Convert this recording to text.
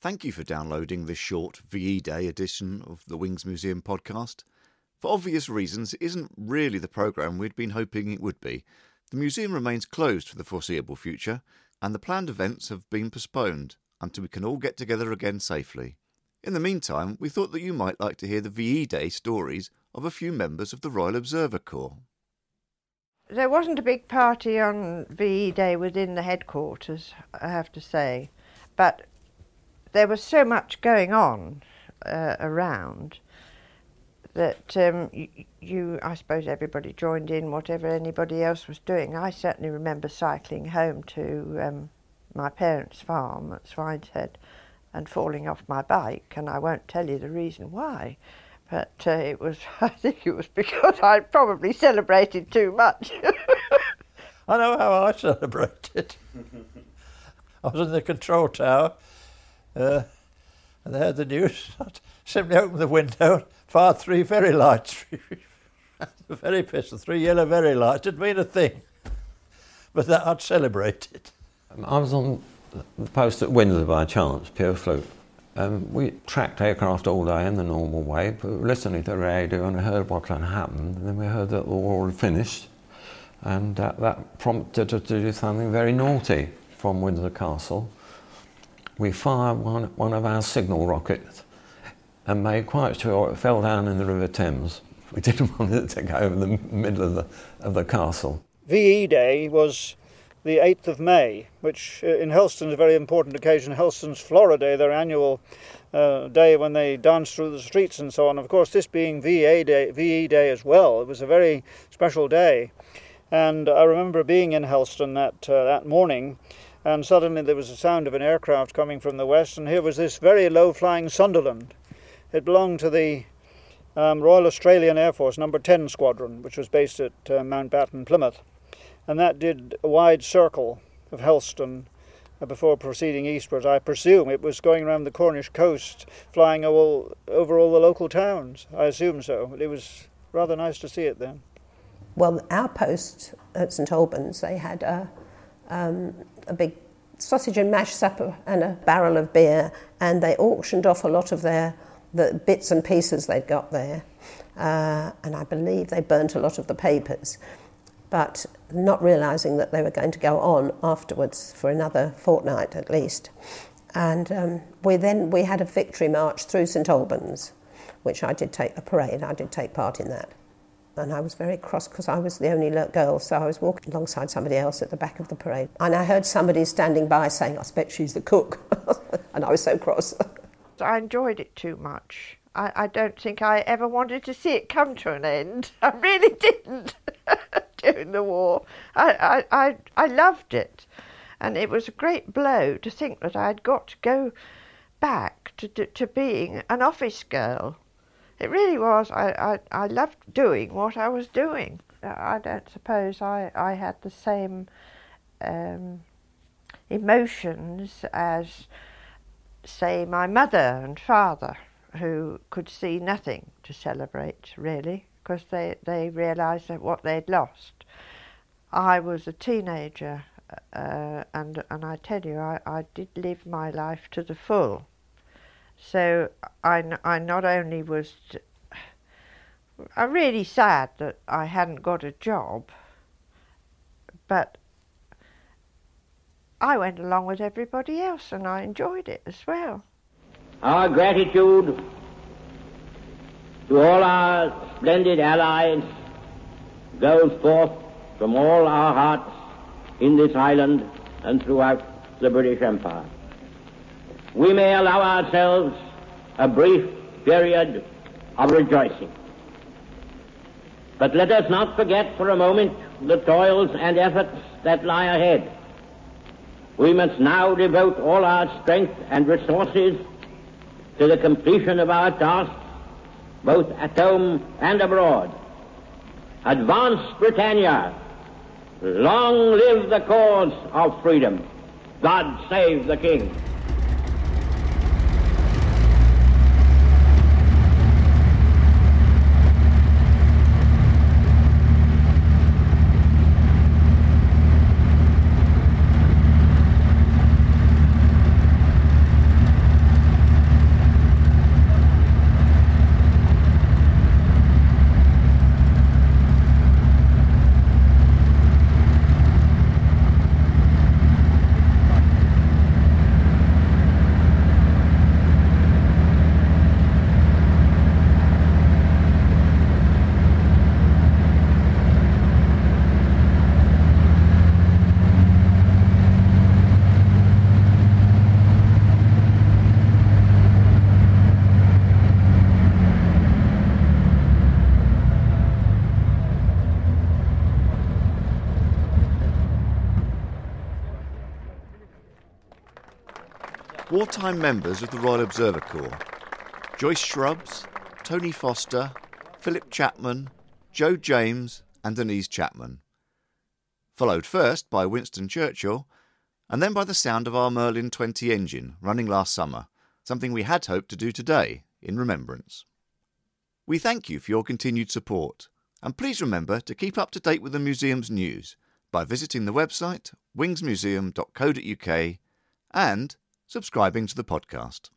Thank you for downloading this short VE Day edition of the Wings Museum podcast. For obvious reasons, it isn't really the programme we'd been hoping it would be. The museum remains closed for the foreseeable future, and the planned events have been postponed until we can all get together again safely. In the meantime, we thought that you might like to hear the VE Day stories of a few members of the Royal Observer Corps. There wasn't a big party on VE Day within the headquarters, I have to say, but there was so much going on uh, around that um, you, you, I suppose everybody joined in whatever anybody else was doing. I certainly remember cycling home to um, my parents' farm at Swineshead and falling off my bike, and I won't tell you the reason why. But uh, it was, I think it was because I probably celebrated too much. I know how I celebrated. I was in the control tower, uh, and they had the news. I simply opened the window fired three very lights. the very pistol, three yellow very lights. Didn't mean a thing. But that I'd celebrated. I was on the post at Windsor by chance, pure fluke. Um, we tracked aircraft all day in the normal way, but listening to the radio and heard what had happened. And then we heard that the war had finished, and that prompted us to do something very naughty from Windsor Castle. We fired one, one of our signal rockets and made quite sure it fell down in the River Thames. We didn't want it to go over the middle of the, of the castle. VE Day was the 8th of May, which uh, in Helston is a very important occasion. Helston's Flora Day, their annual uh, day when they dance through the streets and so on. Of course, this being VE Day, VE Day as well, it was a very special day. And I remember being in Helston that, uh, that morning, and suddenly there was a sound of an aircraft coming from the west, and here was this very low flying Sunderland it belonged to the um, Royal Australian Air Force Number 10 Squadron, which was based at uh, Mount Batten, Plymouth. And that did a wide circle of Helston uh, before proceeding eastwards. I presume it was going around the Cornish coast, flying all, over all the local towns. I assume so. It was rather nice to see it then. Well, our post at St Albans, they had a, um, a big sausage and mash supper and a barrel of beer, and they auctioned off a lot of their the bits and pieces they'd got there. Uh, and I believe they burnt a lot of the papers, but not realizing that they were going to go on afterwards for another fortnight at least. And um, we then we had a victory march through St Albans, which I did take a parade. I did take part in that, and I was very cross because I was the only girl, so I was walking alongside somebody else at the back of the parade, and I heard somebody standing by saying, "I expect she's the cook," and I was so cross. I enjoyed it too much. I, I don't think I ever wanted to see it come to an end. I really didn't during the war. I, I, I, I loved it. And it was a great blow to think that I'd got to go back to, to, to being an office girl. It really was. I, I, I loved doing what I was doing. I don't suppose I, I had the same um, emotions as say, my mother and father, who could see nothing to celebrate, really, because they, they realised what they'd lost. I was a teenager, uh, and, and I tell you, I, I did live my life to the full. So I, I not only was I'm really sad that I hadn't got a job, but I went along with everybody else and I enjoyed it as well. Our gratitude to all our splendid allies goes forth from all our hearts in this island and throughout the British Empire. We may allow ourselves a brief period of rejoicing. But let us not forget for a moment the toils and efforts that lie ahead. We must now devote all our strength and resources to the completion of our tasks, both at home and abroad. Advance Britannia! Long live the cause of freedom! God save the King! Wartime members of the Royal Observer Corps Joyce Shrubs, Tony Foster, Philip Chapman, Joe James, and Denise Chapman. Followed first by Winston Churchill, and then by the sound of our Merlin 20 engine running last summer, something we had hoped to do today in remembrance. We thank you for your continued support, and please remember to keep up to date with the museum's news by visiting the website wingsmuseum.co.uk and subscribing to the podcast.